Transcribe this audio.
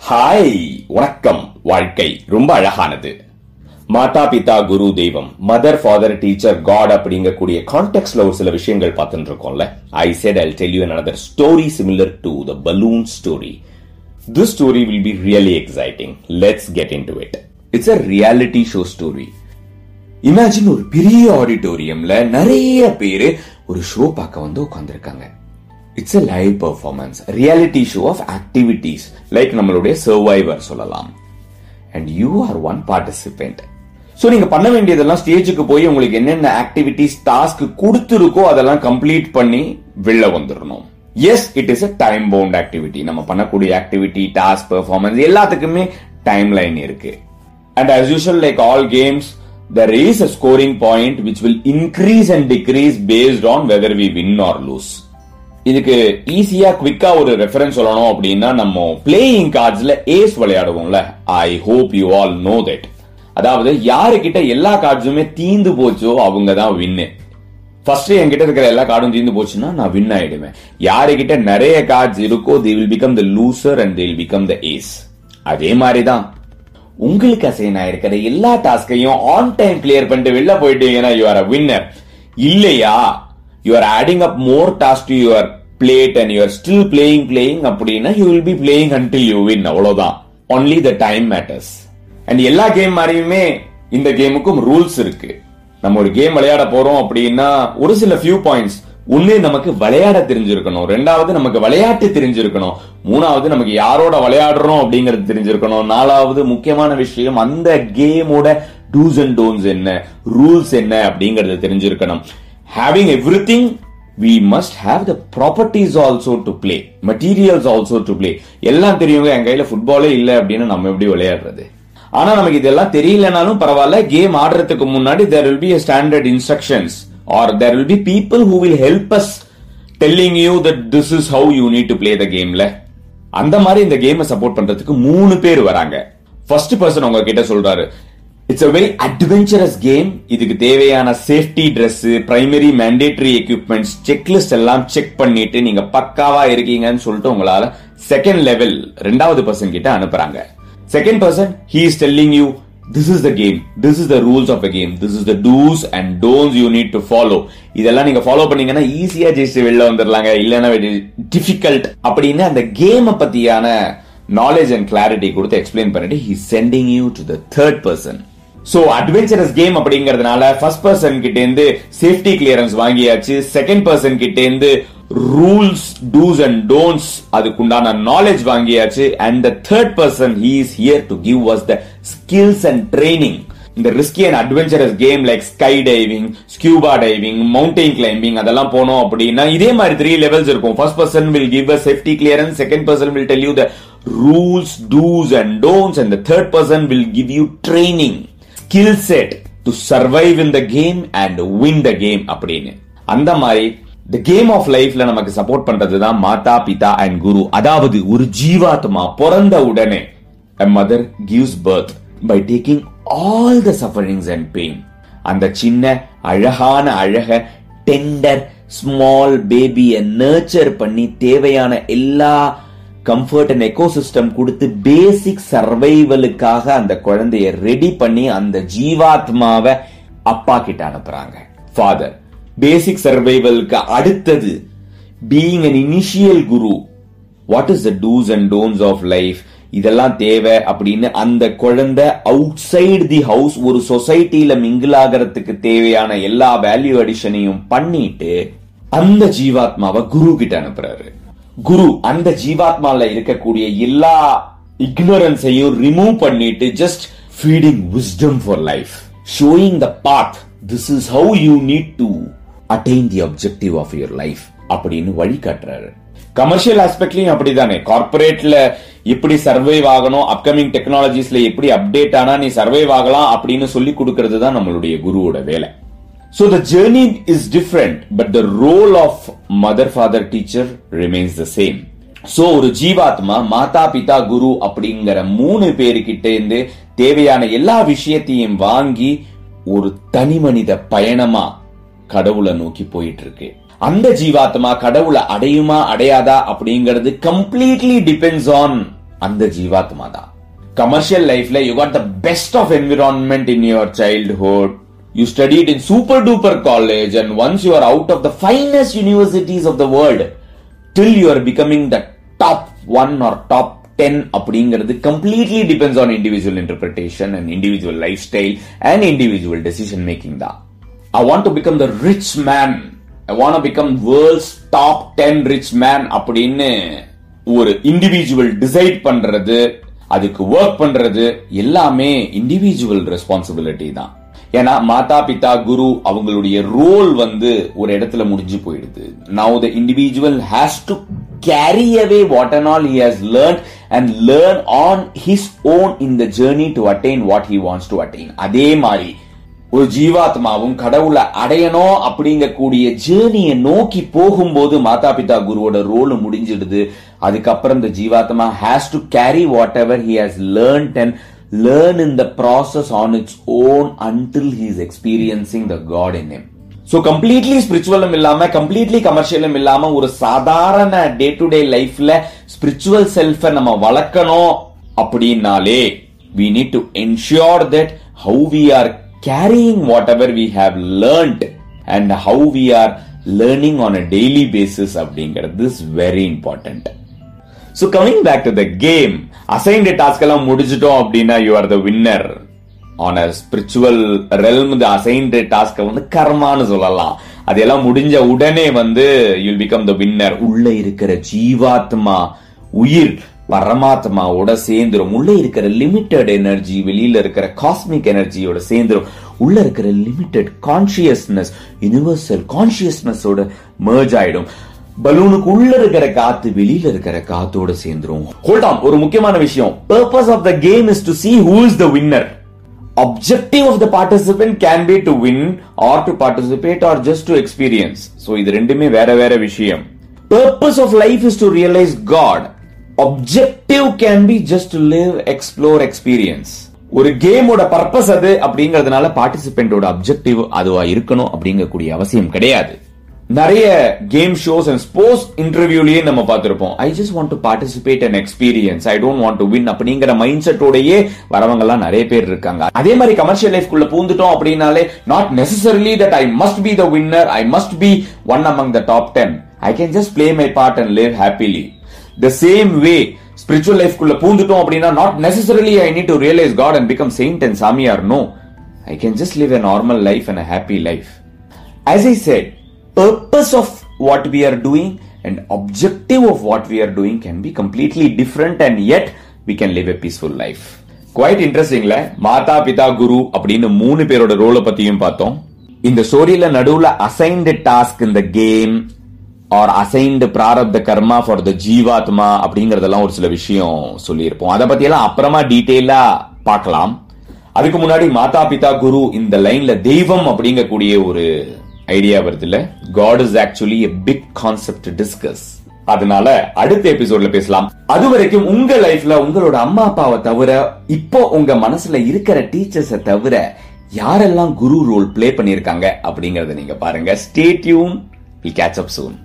Hi வணக்கம். வாழ்க்கை ரொம்ப அழகானது. மாதா பிதா குரு தெய்வம் மதர் ஃபாதர் டீச்சர் காட் அப்படிங்கக்கூடிய கான்டெக்ட்ல ஒரு சில விஷயங்கள் பார்த்துட்டு இருக்கோம்ல. I said I tell you another story similar to the balloon story this story will be really exciting let's get into it it's a reality show story imagine ஒரு பெரிய ஆடிட்டோரியம்ல நிறைய பேரு ஒரு ஷோ பார்க்க வந்து உட்காந்துருக்காங்க it's a live performance reality show of activities like நம்மளுடைய survivor சொல்லலாம். And you are one participant so நீங்க பண்ண வேண்டியதெல்லாம் ஸ்டேஜுக்கு போய் உங்களுக்கு என்னென்ன ஆக்டிவிட்டிஸ் டாஸ்க் கொடுத்துருக்கோ அதெல்லாம் கம்ப்ளீட் பண்ணி வெளில வந்துடணும் yes it is a time bound activity நம்ம பண்ணக்கூடிய ஆக்டிவிட்டி டாஸ்க் பெர்ஃபார்மன்ஸ் எல்லாத்துக்குமே டைம் லைன் இருக்கு. And as usual like all games there is a scoring point which will increase and decrease based on whether we win or lose இதுக்கு ஈஸியா குவிக்கா ஒரு reference சொல்லணும் அப்படின்னா நம்ம பிளேயிங் கார்ட்ஸ்ல ace விளையாடுவோம்ல. I hope you all know that அதாவது யாருக்கிட்ட எல்லா கார்ட்ஸுமே தீந்து போச்சோ அவங்க தான் வின்னு ஃபர்ஸ்ட் என்கிட்ட இருக்கிற எல்லா கார்டும் தீர்ந்து போச்சுன்னா நான் வின் ஆயிடுவேன். யாருக்கிட்ட நிறைய கார்ட்ஸ் இருக்கோ they will become the loser and they will become the ace அதே மாதிரி தான் உங்களுக்கு அசைன் ஆயிருக்கிற எல்லா டாஸ்கையும் ஆன் டைம் கிளியர் பண்ணிட்டு வெளில போயிட்டீங்கன்னா யூ ஆர் அ வின்னர் இல்லையா? You are adding up more task to your plate and you are still playing playing அப்படின்னா you will be playing until you win அவ்வளவுதான். Only the time matters and எல்லா game மாதிரியுமே இந்த கேமுக்கும் rules இருக்கு. நம்ம ஒரு கேம் விளையாட போறோம் அப்படின்னா ஒரு சில ஃபியூ பாயிண்ட்ஸ் ஒன்னு நமக்கு விளையாட தெரிஞ்சிருக்கணும். ரெண்டாவது நமக்கு விளையாட்டு தெரிஞ்சிருக்கணும். மூணாவது நமக்கு யாரோட விளையாடுறோம் அப்படிங்கறது தெரிஞ்சிருக்கணும். நாலாவது முக்கியமான விஷயம் அந்த கேமோட டூஸ் அண்ட் டோன்ஸ் என்ன? ரூல்ஸ் என்ன அப்படிங்கறது தெரிஞ்சிருக்கணும். Having everything we must have the properties also to play materials also to play எல்லாம் தெரியுங்க என் கையில ஃபுட்பாலே இல்லை அப்படின்னு நம்ம எப்படி விளையாடுறது? ஆனா நமக்கு இதெல்லாம் தெரியலனாலும் பரவாயில்ல கேம் ஆடுறதுக்கு முன்னாடி there will be standard instructions or there will be people who will help us telling you that this is how you need to play the கேம்ல அந்த மாதிரி இந்த கேமை சப்போர்ட் பண்றதுக்கு மூணு பேர் வராங்க. ஃபர்ஸ்ட் பர்சன் உங்ககிட்ட சொல்றாரு it's a very adventurous game இதுக்கு தேவையான safety dress primary mandatory equipments checklist எல்லாம் செக் பண்ணிட்டு நீங்க பக்காவா இருக்கீங்கன்னு சொல்லிட்டு உங்களால செகண்ட் லெவல் ரெண்டாவது பர்சன் கிட்ட அனுப்புறாங்க. Second person he is telling you this is the game this is the rules of a game this is the do's and don'ts you need to follow இதெல்லாம் நீங்க ஃபாலோ பண்ணீங்கன்னா ஈஸியா ஜெயிச்சு வெளில வந்துடலாங்க. இல்லைன்னா டிஃபிகல்ட் அப்படின்னு அந்த கேமை பத்தியான நாலேஜ் அண்ட் கிளாரிட்டி கொடுத்து எக்ஸ்பிளைன் பண்ணிட்டு he sending you to the third person so adventurous game அப்படிங்கறதுனால ஃபர்ஸ்ட் பர்சன் கிட்ட இருந்து சேஃப்டி கிளியரன்ஸ் வாங்கியாச்சு. செகண்ட் பர்சன் கிட்ட இருந்து ரூல்ஸ் டூஸ் அண்ட் டோன்ட்ஸ் அதுக்குண்டான நாலேஜ் வாங்கியாச்சு. And the third person he is here to give us the skills and training இந்த risky and adventurous game like sky diving scuba diving mountain climbing அதெல்லாம் போனோம் அப்படின்னா இதே மாதிரி த்ரீ லெவல்ஸ் இருக்கும். First person will give a safety clearance second person will tell you the rules do's and don'ts and the third person will give you training skill set to survive in the game and win the game அப்படின்னு. அந்த மாதிரி the game of லைஃப்ல நமக்கு support பண்றது தான் மாதா பிதா and குரு. அதாவது ஒரு ஜீவாத்மா பிறந்த உடனே a mother gives birth by taking all the sufferings and pain அந்த சின்ன அழகான அழக டெண்டர் ஸ்மால் பேபியை நர்ச்சர் பண்ணி தேவையான எல்லா கம்ஃபர்ட் அண்ட் எக்கோசிஸ்டம் கொடுத்து பேசிக் சர்வைவலுக்காக அந்த குழந்தைய ரெடி பண்ணி அந்த ஜீவாத்மாவை அப்பா கிட்ட அனுப்புறாங்க. ஃபாதர் பேசிக் சர்வைவலுக்கு அடுத்தது being an initial guru what is the do's and don'ts of life இதெல்லாம் தேவை அப்படின்னு அந்த குழந்தை அவுட் சைடு தி ஹவுஸ் ஒரு சொசைட்டில மிங்கிள் ஆகிறதுக்கு தேவையான எல்லா வேல்யூ அடிஷனையும் பண்ணிட்டு அந்த ஜீவாத்மாவை குரு கிட்ட அனுப்புறாரு. குரு அந்த ஜீவாத்மால இருக்கக்கூடிய எல்லா இக்னோரன்ஸையும் ரிமூவ் பண்ணிட்டு just feeding wisdom for life showing the path this is how you need to attain the objective of your life அப்படின்னு வழிகாட்டுறாரு. கமர்ஷியல் ஆஸ்பெக்ட்லயும் அப்படிதானே. கார்பரேட்ல எப்படி சர்வைவ் ஆகணும் அப்கமிங் டெக்னாலஜிஸ்ல எப்படி அப்டேட் ஆனா நீ சர்வைவ் ஆகலாம் அப்படின்னு சொல்லி கொடுக்கறது தான் நம்மளுடைய குருவோட வேலை. So the journey is different, but the role of mother, father, teacher remains the same. So ஒரு ஜீவாத்மா மாதா பிதா குரு அப்படிங்கிற மூணு பேருக்கிட்ட இருந்து தேவையான எல்லா விஷயத்தையும் வாங்கி ஒரு தனி மனித பயணமா கடவுளை நோக்கி போயிட்டு இருக்கு அந்த ஜீவாத்மா கடவுளை அடையுமா அடையாதா அப்படிங்கிறது கம்ப்ளீட்லி டிபெண்ட்ஸ் ஆன் அந்த ஜீவாத்மா தான். கமர்ஷியல் லைஃப்ல you got the best of environment in your childhood you studied in super duper college and once you are out of the finest universities of the world till you are becoming the top one or top ten அப்படிங்கிறது completely depends on individual interpretation and individual life style and individual decision making தான் I want to become the rich man I want become world's top ten rich man அப்படின்னு ஒரு individual decide பண்றது அதுக்கு work பண்றது எல்லாமே individual responsibility தான். ஏன்னா மாதா பிதா குரு அவங்களுடைய ரோல் வந்து ஒரு இடத்துல முடிஞ்சு போயிடுது. Now the individual has to carry away what and all he has learn and learn on his own in the journey to attain what he wants to attain அதே மாதிரி ஒரு ஜீவாத்மாவும் கடவுளை அடையணும் அப்படிங்கக்கூடிய ஜேர்னியை நோக்கி போகும்போது மாதா பிதா குருவோட ரோல் முடிஞ்சிடுது. அதுக்கப்புறம் இந்த ஜீவாத்மா has to carry whatever he has learnt and learn in the process on its own until he is experiencing the God in him so completely ஸ்பிரிச்சுவலும் இல்லாம கம்ப்ளீட்லி கமர்ஷியலும் இல்லாம ஒரு சாதாரண டே டு டே லைஃப்ல ஸ்பிரிச்சுவல் செல்ஃப நம்ம வளர்க்கணும் அப்படின்னாலே we need to ensure that how we are carrying whatever we have learned and how we are learning on a daily basis அப்படிங்கிறது is very important. So coming back to the game assigned task எல்லாம் முடிச்சிட்டோம் அப்படின்னா you are the winner on a spiritual realm the assigned டாஸ்க்கை வந்து கர்மான்னு சொல்லலாம். அதெல்லாம் முடிஞ்ச உடனே வந்து யூல் பிகம் த வின்னர் உள்ள இருக்கிற ஜீவாத்மா உயிர் பரமாத்மாவோட சேர்ந்துரும். உள்ள இருக்கிற லிமிட்டெட் எனர்ஜி வெளியில இருக்கிற காஸ்மிக் எனர்ஜியோட சேர்ந்துரும். உள்ள இருக்கிற லிமிட்டெட் கான்சியஸ்னஸ் யூனிவர்சல் கான்சியஸ்னஸோட மேர்ஜ் ஆயிடும். பலூனுக்கு உள்ள இருக்கிற காத்து வெளியில இருக்கிற காத்தோட சேர்ந்துரும் ஹோல்டாம் ஒரு முக்கியமான விஷயம் purpose of the game is to see who is the winner objective of the participant can be to win or to participate or just to experience so இது ரெண்டுமே வேற வேற விஷயம் purpose of life is to realise God objective can be just to live explore experience ஒரு கேமோட purpose அது அப்படிங்கறதுனால பார்ட்டிசிபென்டோட objective அதுவா இருக்கணும் அப்படிங்கக்கூடிய அவசியம் கிடையாது நிறைய கேம் ஷோஸ் அண்ட் ஸ்போர்ட்ஸ் இன்டர்வியூலயே நம்ம பார்த்திருப்போம். I just want to participate and experience I don't want to win அப்படிங்கிற மைண்ட் செட்டோடயே வரவங்க எல்லாம் நிறைய பேர் இருக்காங்க. அதே மாதிரி கமர்ஷியல் லைஃப்குள்ள பூந்துட்டோம் அப்படின்னாலே not necessarily that I must be the winner I must be one among the top ten I can just play my part and live happily the same way spiritual லைஃப்குள்ள பூந்துட்டோம் அப்படின்னா not necessarily I need to realise God and become saint and சாமியார். No I can just live a normal life and happy life as I said, purpose of what we are doing and objective of what we are doing can be completely different and yet we can live a peaceful life. Quite இன்ட்ரெஸ்டிங்ல மாதா பிதா குரு அப்படின்னு மூணு பேரோட ரோலை பத்தியும் பார்த்தோம். இந்த ஸ்டோரியில நடுவுல அசைன்டு டாஸ்க் இந்த கேம் ஆர் அசைன்டு பிராரப்த கர்மா ஃபார் த ஜீவாத்மா அப்படிங்கறதெல்லாம் ஒரு சில விஷயம் சொல்லியிருப்போம். அதை பத்தி எல்லாம் அப்புறமா டீட்டெயிலா பார்க்கலாம். அதுக்கு முன்னாடி மாதா பிதா குரு இந்த லைன்ல தெய்வம் அப்படிங்கக்கூடிய ஒரு ஐடியா வருது இல்ல God is actually a big concept discuss அதனால அடுத்த எபிசோட்ல பேசலாம். அது வரைக்கும் உங்க லைஃப்ல உங்களோட அம்மா அப்பாவை தவிர இப்போ உங்க மனசுல இருக்கிற டீச்சர்ஸை தவிர யாரெல்லாம் குரு ரோல் பிளே பண்ணிருக்காங்க அப்படிங்கறத நீங்க பாருங்க. Stay tuned will catch up soon